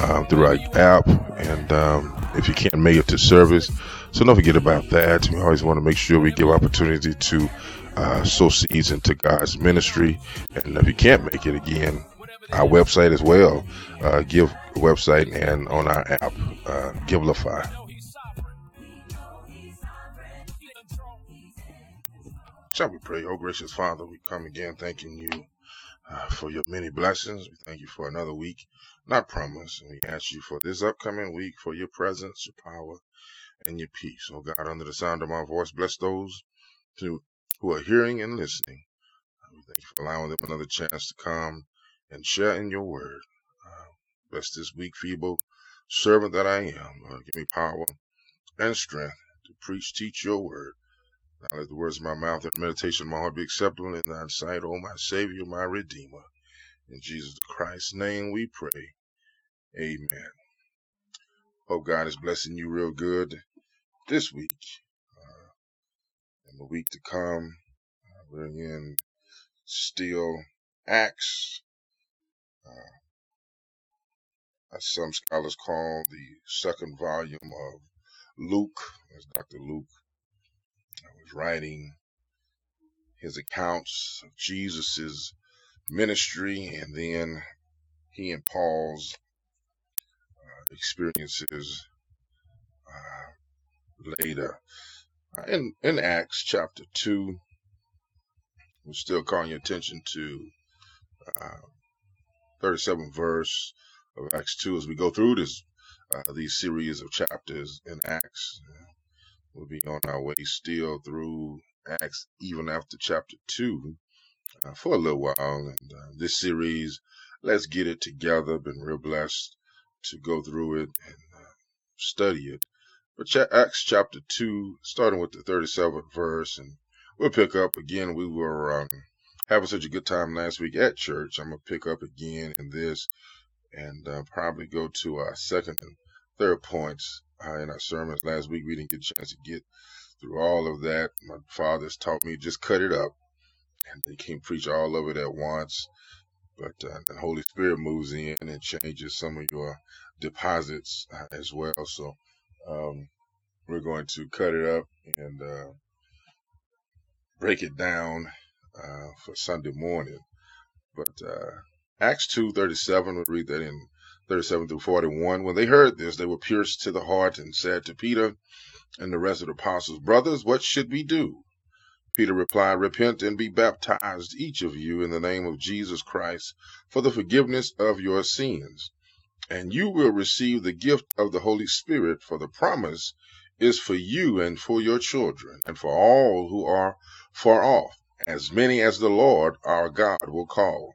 um, through our app. And um, if you can't make it to service, so don't forget about that. We always want to make sure we give opportunity to uh, sow seeds into God's ministry. And if you can't make it again, our website as well, uh, give website and on our app, uh, Givelify. Shall we pray? Oh, gracious Father, we come again thanking you uh, for your many blessings. We thank you for another week, not promised. And we ask you for this upcoming week for your presence, your power, and your peace. Oh, God, under the sound of my voice, bless those who, who are hearing and listening. Uh, we thank you for allowing them another chance to come and share in your word. Uh, bless this weak, feeble servant that I am. Lord, give me power and strength to preach, teach your word. Now let the words of my mouth and meditation of my heart be acceptable in thy sight, O my Savior, my Redeemer. In Jesus Christ's name we pray. Amen. Hope God is blessing you real good this week. Uh, and the week to come, uh, we're in still Acts, uh, as some scholars call the second volume of Luke, as Dr. Luke was writing his accounts of Jesus's ministry and then he and Paul's uh, experiences uh, later. Uh, In in Acts chapter two, we're still calling your attention to uh, 37th verse of Acts two as we go through this uh, these series of chapters in Acts. We'll be on our way still through Acts, even after chapter 2, uh, for a little while. And uh, this series, let's get it together. Been real blessed to go through it and uh, study it. But Acts chapter 2, starting with the 37th verse, and we'll pick up again. We were um, having such a good time last week at church. I'm going to pick up again in this and uh, probably go to our second and third points uh, in our sermons. Last week we didn't get a chance to get through all of that. My father's taught me just cut it up, and they can't preach all of it at once. But uh, the Holy Spirit moves in and changes some of your deposits uh, as well. So um, we're going to cut it up and uh, break it down uh, for Sunday morning. But uh, Acts two thirty seven, we read that in 37 through 41. When they heard this, they were pierced to the heart and said to Peter and the rest of the apostles, Brothers, what should we do? Peter replied, Repent and be baptized, each of you, in the name of Jesus Christ, for the forgiveness of your sins. And you will receive the gift of the Holy Spirit, for the promise is for you and for your children, and for all who are far off, as many as the Lord our God will call.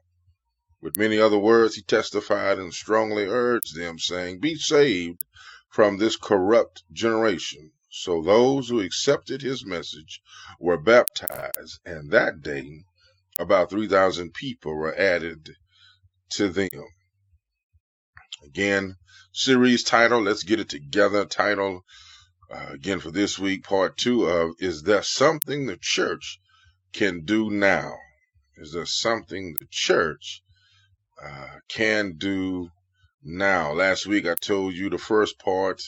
With many other words, he testified and strongly urged them, saying, Be saved from this corrupt generation. So those who accepted his message were baptized, and that day about 3,000 people were added to them. Again, series title, let's get it together. Title, uh, again for this week, part two of Is There Something the Church Can Do Now? Is there something the church uh, can do now. Last week I told you the first part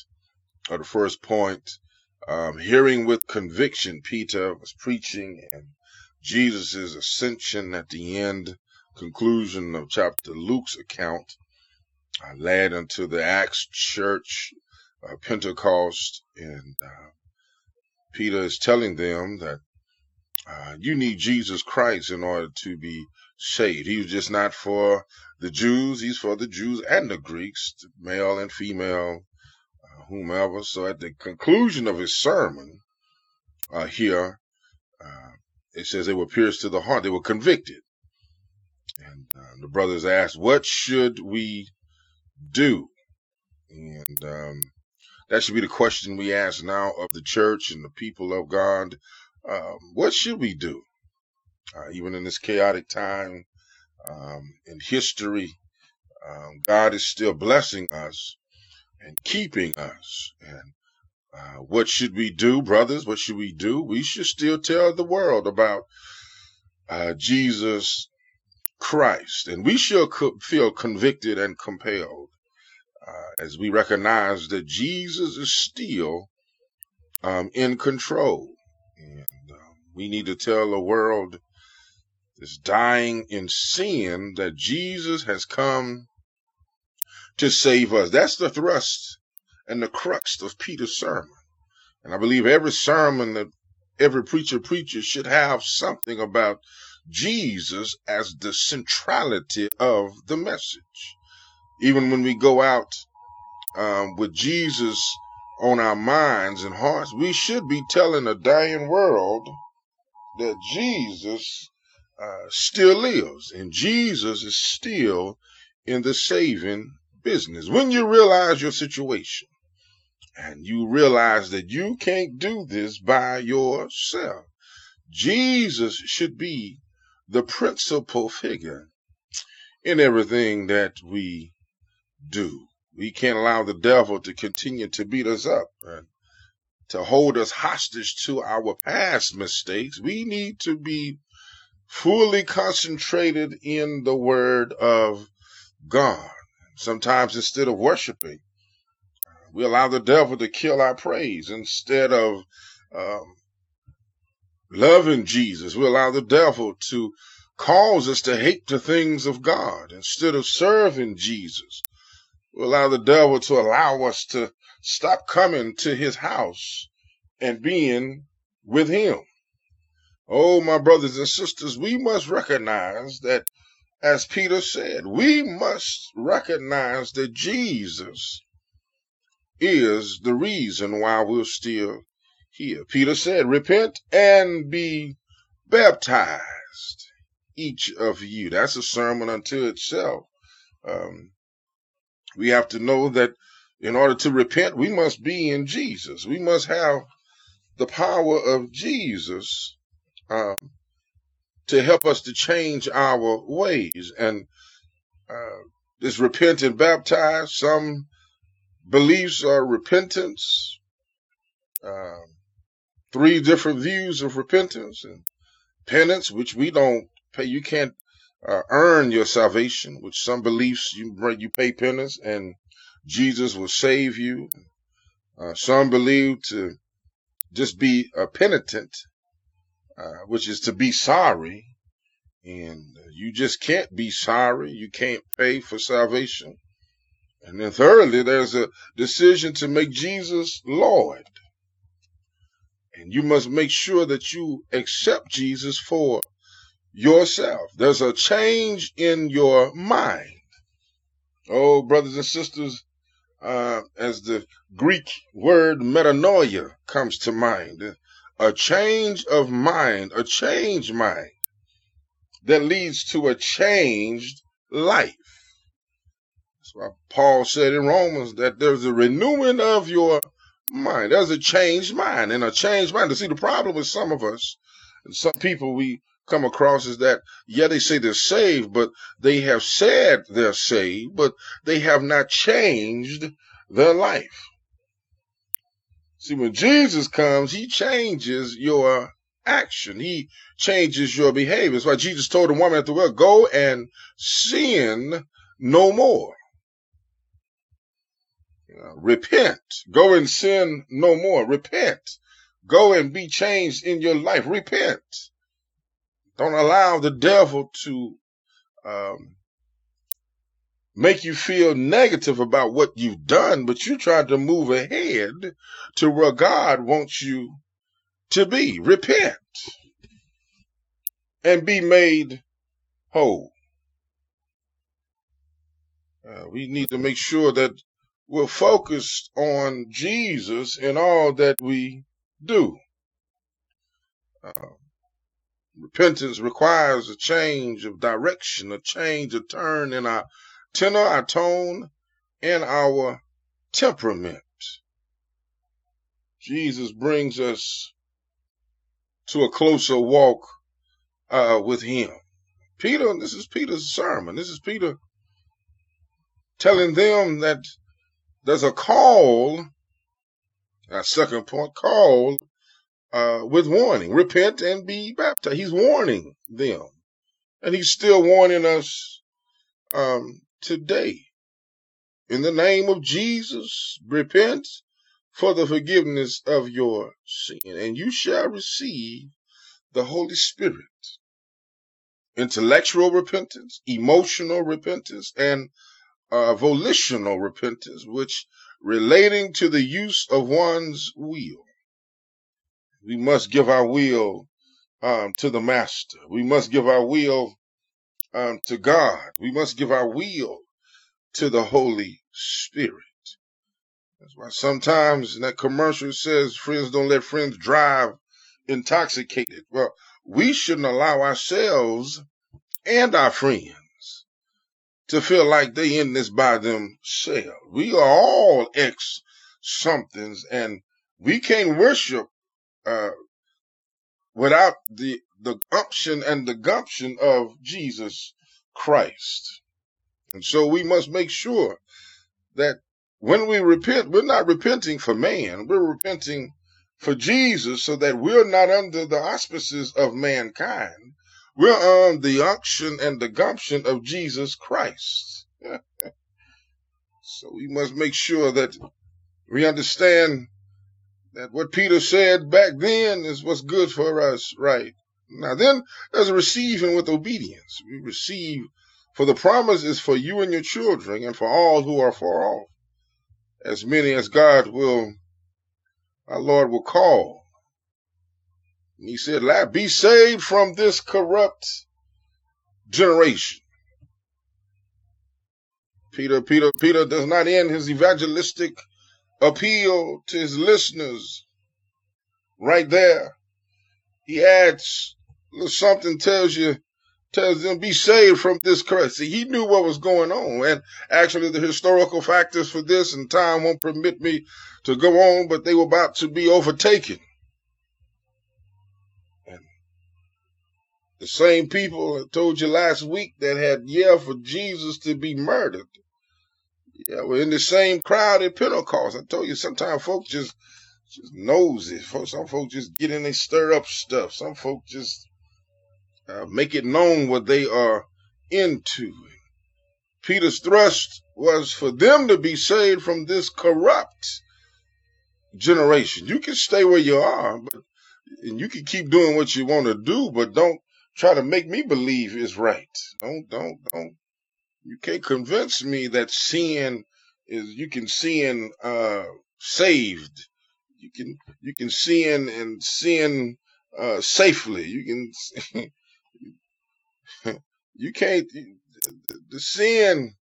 or the first point. Um, hearing with conviction, Peter was preaching, and Jesus' ascension at the end, conclusion of chapter Luke's account, uh, led unto the Acts church uh, Pentecost, and uh, Peter is telling them that uh, you need Jesus Christ in order to be saved. He was just not for the Jews; he's for the Jews and the Greeks, male and female, whomever. So, at the conclusion of his sermon uh, here, uh, it says they were pierced to the heart; they were convicted, and uh, the brothers asked, "What should we do?" And um, that should be the question we ask now of the church and the people of God. Um, what should we do? Uh, even in this chaotic time um, in history, um, God is still blessing us and keeping us. And uh, what should we do, brothers? What should we do? We should still tell the world about uh, Jesus Christ. And we should co- feel convicted and compelled uh, as we recognize that Jesus is still um, in control. And um, we need to tell the world that's dying in sin that Jesus has come to save us. That's the thrust and the crux of Peter's sermon. And I believe every sermon that every preacher preaches should have something about Jesus as the centrality of the message. Even when we go out um, with Jesus on our minds and hearts, we should be telling a dying world that Jesus uh, still lives and Jesus is still in the saving business. When you realize your situation and you realize that you can't do this by yourself, Jesus should be the principal figure in everything that we do. We can't allow the devil to continue to beat us up and to hold us hostage to our past mistakes. We need to be fully concentrated in the word of God. Sometimes instead of worshiping, we allow the devil to kill our praise instead of um, loving Jesus. We allow the devil to cause us to hate the things of God instead of serving Jesus. We allow the devil to allow us to stop coming to his house and being with him. Oh, my brothers and sisters, we must recognize that, as Peter said, we must recognize that Jesus is the reason why we're still here. Peter said, repent and be baptized, each of you. That's a sermon unto itself. Um, we have to know that in order to repent, we must be in Jesus. We must have the power of Jesus um, to help us to change our ways. And uh, this repent and baptize, some beliefs are repentance, um, three different views of repentance and penance, which we don't pay. You can't uh, earn your salvation, which some beliefs you you pay penance and Jesus will save you. Uh, some believe to just be a penitent, uh, which is to be sorry, and you just can't be sorry. You can't pay for salvation. And then thirdly, there's a decision to make Jesus Lord. And you must make sure that you accept Jesus for yourself. There's a change in your mind. Oh, brothers and sisters, uh, as the Greek word metanoia comes to mind, a change of mind, a changed mind that leads to a changed life. That's why Paul said in Romans that there's a renewing of your mind. There's a changed mind and a changed mind. To see the problem with some of us and some people we come across is that, yeah, they say they're saved, but they have said they're saved, but they have not changed their life. See, when Jesus comes, he changes your action. He changes your behavior. That's why Jesus told the woman at the well, go and sin no more. Know, repent. Go and sin no more. Repent. Go and be changed in your life. Repent. Don't allow the devil to um, make you feel negative about what you've done, but you try to move ahead to where God wants you to be. Repent and be made whole. Uh, we need to make sure that we're focused on Jesus in all that we do. Uh, repentance requires a change of direction, a change, a turn in our tenor, our tone, and our temperament. Jesus brings us to a closer walk uh, with Him. Peter, this is Peter's sermon. This is Peter telling them that there's a call, a second point, call uh, with warning. Repent and be baptized. He's warning them. And he's still warning us um, today. In the name of Jesus, repent for the forgiveness of your sin, and you shall receive the Holy Spirit. Intellectual repentance, emotional repentance, and uh, volitional repentance, which relating to the use of one's will. We must give our will um, to the Master. We must give our will um, to God. We must give our will to the Holy Spirit. That's why sometimes that commercial says friends don't let friends drive intoxicated. Well, we shouldn't allow ourselves and our friends to feel like they in this by themselves. We are all ex somethings and we can't worship uh, without the the umption and the gumption of Jesus Christ. And so we must make sure that when we repent, we're not repenting for man, we're repenting for Jesus so that we're not under the auspices of mankind. We're on the unction and the gumption of Jesus Christ. so we must make sure that we understand that what Peter said back then is what's good for us right now. Then there's receiving with obedience. We receive, for the promise is for you and your children and for all who are far off, as many as God will, our Lord will call. And he said, "Lad, be saved from this corrupt generation. Peter, Peter, Peter does not end his evangelistic appeal to his listeners right there. He adds something tells you tells them be saved from this corrupt. See, he knew what was going on, and actually the historical factors for this and time won't permit me to go on, but they were about to be overtaken. And the same people I told you last week that had yelled for Jesus to be murdered. Yeah, we're in the same crowd at Pentecost. I told you sometimes folks just just nosy. Some folks just get in and stir up stuff. Some folks just uh, make it known what they are into. Peter's thrust was for them to be saved from this corrupt generation. You can stay where you are, but and you can keep doing what you want to do, but don't try to make me believe is right. Don't don't don't you can't convince me that sin is you can sin uh saved. You can you can sin and sin uh safely. You can you can't the sin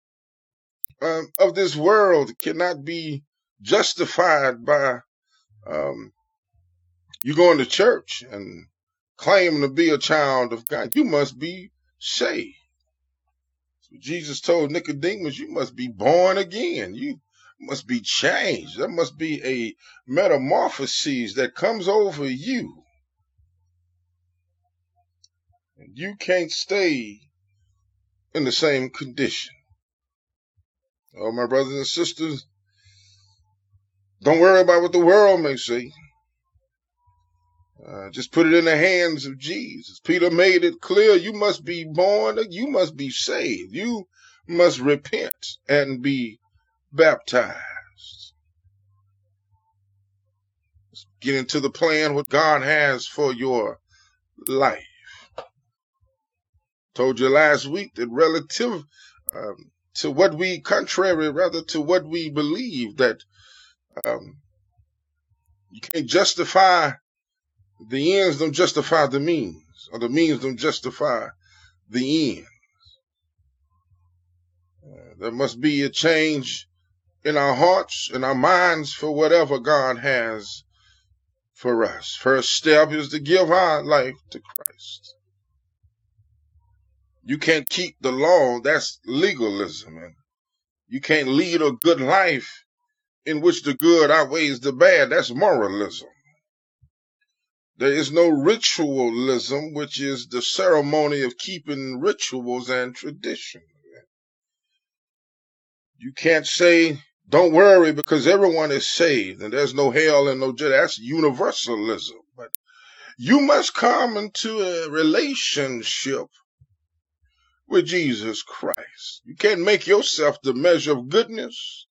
um, of this world cannot be justified by um you going to church and claiming to be a child of God. You must be saved. Jesus told Nicodemus, you must be born again. You must be changed. There must be a metamorphosis that comes over you. And you can't stay in the same condition. Oh, my brothers and sisters, don't worry about what the world may say. Uh, just put it in the hands of Jesus. Peter made it clear you must be born, you must be saved, you must repent and be baptized. Let's get into the plan what God has for your life. Told you last week that relative um, to what we, contrary rather to what we believe, that um, you can't justify the ends, don't justify the means, or the means don't justify the ends. Uh, there must be a change in our hearts and our minds for whatever God has for us. First step is to give our life to Christ. You can't keep the law, that's legalism. And you can't lead a good life in which the good outweighs the bad, that's moralism. There is no ritualism, which is the ceremony of keeping rituals and tradition. You can't say, don't worry because everyone is saved and there's no hell and no judgment. That's universalism. But you must come into a relationship with Jesus Christ. You can't make yourself the measure of goodness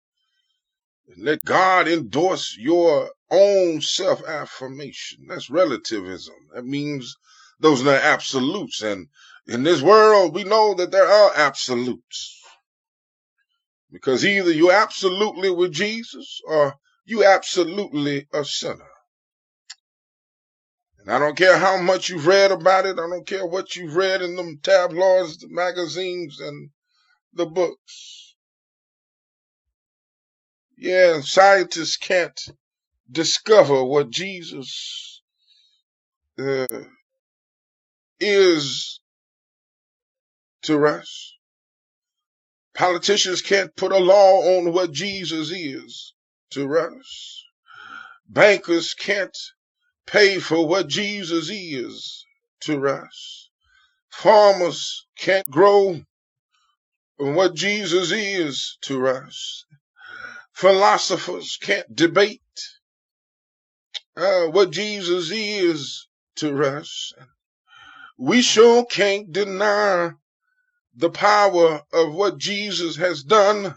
and let God endorse your own self affirmation. That's relativism. That means those are absolutes. And in this world, we know that there are absolutes. Because either you're absolutely with Jesus or you absolutely a sinner. I don't care how much you've read about it. I don't care what you've read in them tabloids, the magazines, and the books. Yeah, scientists can't discover what Jesus uh, is to us. Politicians can't put a law on what Jesus is to us. Bankers can't pay for what Jesus is to us. Farmers can't grow what Jesus is to us. Philosophers can't debate uh, what Jesus is to us. We sure can't deny the power of what Jesus has done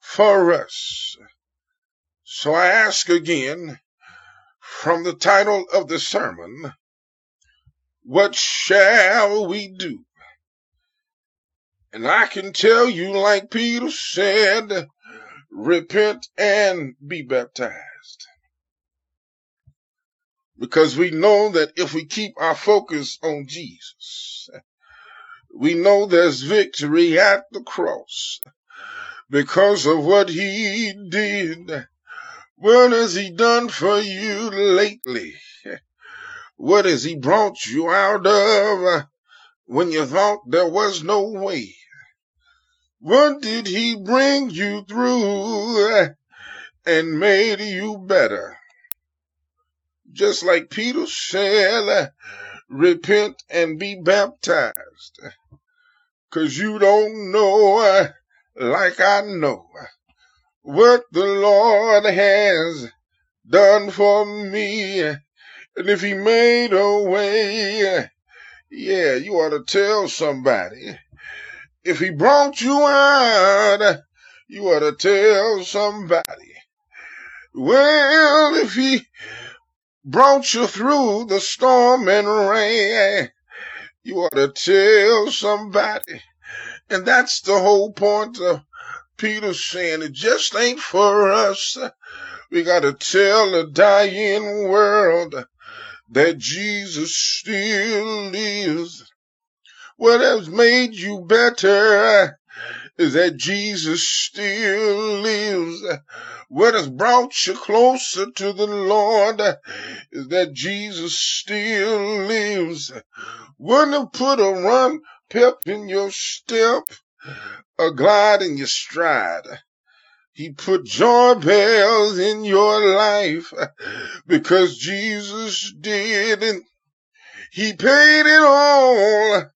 for us. So I ask again from the title of the sermon, what shall we do? And I can tell you, like Peter said, repent and be baptized. Because we know that if we keep our focus on Jesus, we know there's victory at the cross because of what he did. What has he done for you lately? What has he brought you out of uh, when you thought there was no way? What did he bring you through uh, and made you better? Just like Peter said, uh, repent and be baptized. Cause you don't know like I know what the Lord has done for me. And if he made a way, yeah, you ought to tell somebody. If he brought you out, you ought to tell somebody. Well, if he brought you through the storm and rain, you ought to tell somebody. And that's the whole point of Peter saying it just ain't for us. We got to tell the dying world that Jesus still lives. What has made you better is that Jesus still lives. What has brought you closer to the Lord is that Jesus still lives. What have put a run pep in your step, a glide in your stride. He put joy bells in your life because Jesus did and he paid it all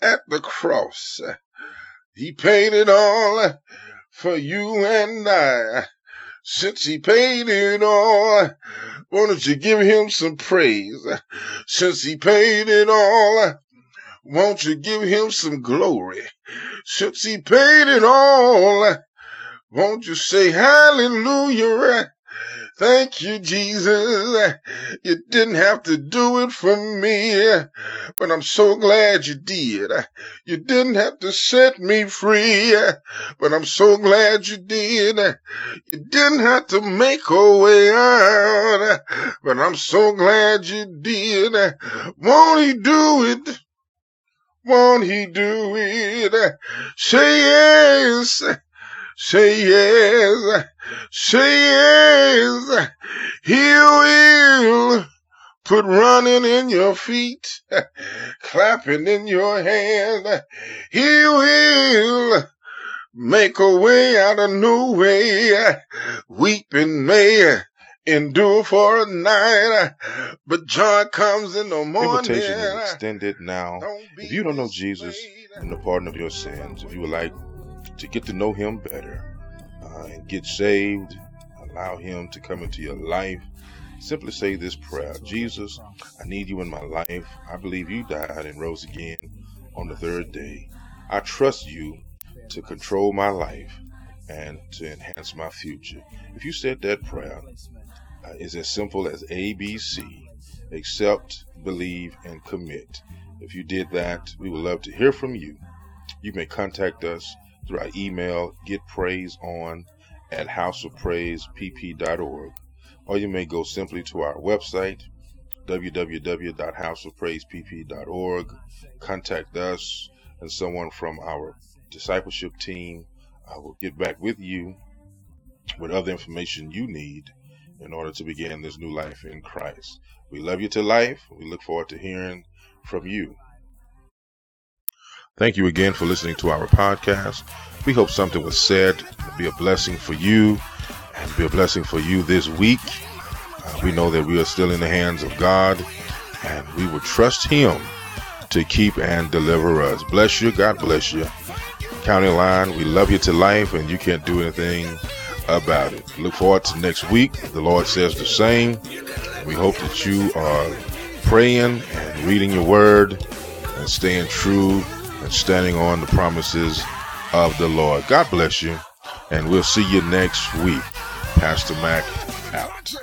at the cross. He paid it all for you and I. Since he paid it all, why don't you give him some praise? Since he paid it all, won't you give him some glory? Since he paid it all, won't you say hallelujah? Thank you, Jesus. You didn't have to do it for me, but I'm so glad you did. You didn't have to set me free, but I'm so glad you did. You didn't have to make a way out, but I'm so glad you did. Won't he do it? Won't he do it? Say yes. Say yes. Say yes. He will put running in your feet, clapping in your hand. He will make a way out of no way. Weeping may endure for a night, but joy comes in the morning. Invitation is extended now. If you don't know Jesus and the pardon of your sins, if you would like to get to know Him better uh, and get saved, allow Him to come into your life, simply say this prayer Jesus, I need you in my life. I believe you died and rose again on the third day. I trust you to control my life and to enhance my future. If you said that prayer, it's as simple as ABC accept, believe, and commit. If you did that, we would love to hear from you. You may contact us through our email, getpraiseon at houseofpraisepp.org, or you may go simply to our website, www.houseofpraisepp.org, contact us, and someone from our discipleship team. Uh, will get back with you with other information you need in order to begin this new life in Christ. We love you to life. We look forward to hearing from you. Thank you again for listening to our podcast. We hope something was said be a blessing for you and be a blessing for you this week. Uh, we know that we are still in the hands of God and we will trust Him to keep and deliver us. Bless you. God bless you. County Line, we love you to life and you can't do anything about it. Look forward to next week. The Lord says the same. We hope that you are praying and reading your word and staying true and standing on the promises of the Lord. God bless you. And we'll see you next week. Pastor Mac out.